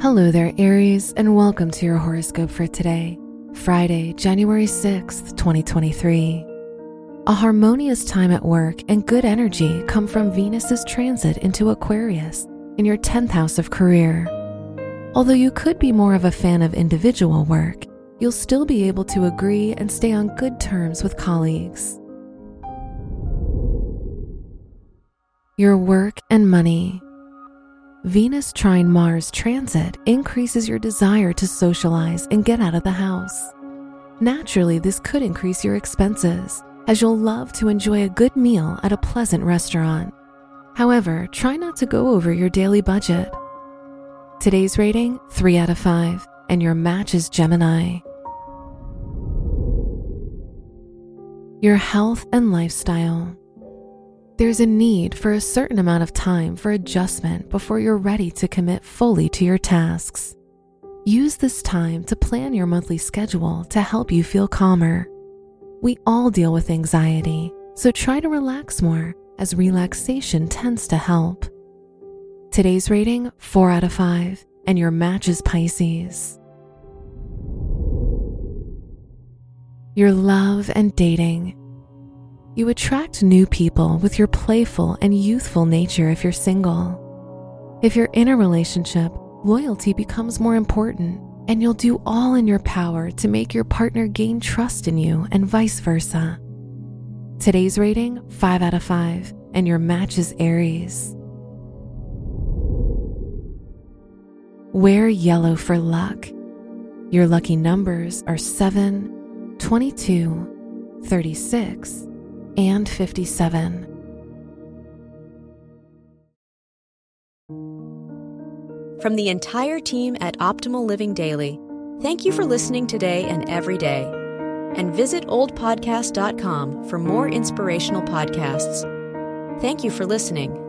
Hello there, Aries, and welcome to your horoscope for today, Friday, January 6th, 2023. A harmonious time at work and good energy come from Venus's transit into Aquarius in your 10th house of career. Although you could be more of a fan of individual work, you'll still be able to agree and stay on good terms with colleagues. Your work and money. Venus trine Mars transit increases your desire to socialize and get out of the house. Naturally, this could increase your expenses, as you'll love to enjoy a good meal at a pleasant restaurant. However, try not to go over your daily budget. Today's rating 3 out of 5, and your match is Gemini. Your health and lifestyle. There's a need for a certain amount of time for adjustment before you're ready to commit fully to your tasks. Use this time to plan your monthly schedule to help you feel calmer. We all deal with anxiety, so try to relax more as relaxation tends to help. Today's rating 4 out of 5, and your match is Pisces. Your love and dating. You attract new people with your playful and youthful nature if you're single. If you're in a relationship, loyalty becomes more important, and you'll do all in your power to make your partner gain trust in you and vice versa. Today's rating 5 out of 5, and your match is Aries. Wear yellow for luck. Your lucky numbers are 7, 22, 36, and 57. From the entire team at Optimal Living Daily, thank you for listening today and every day. And visit oldpodcast.com for more inspirational podcasts. Thank you for listening.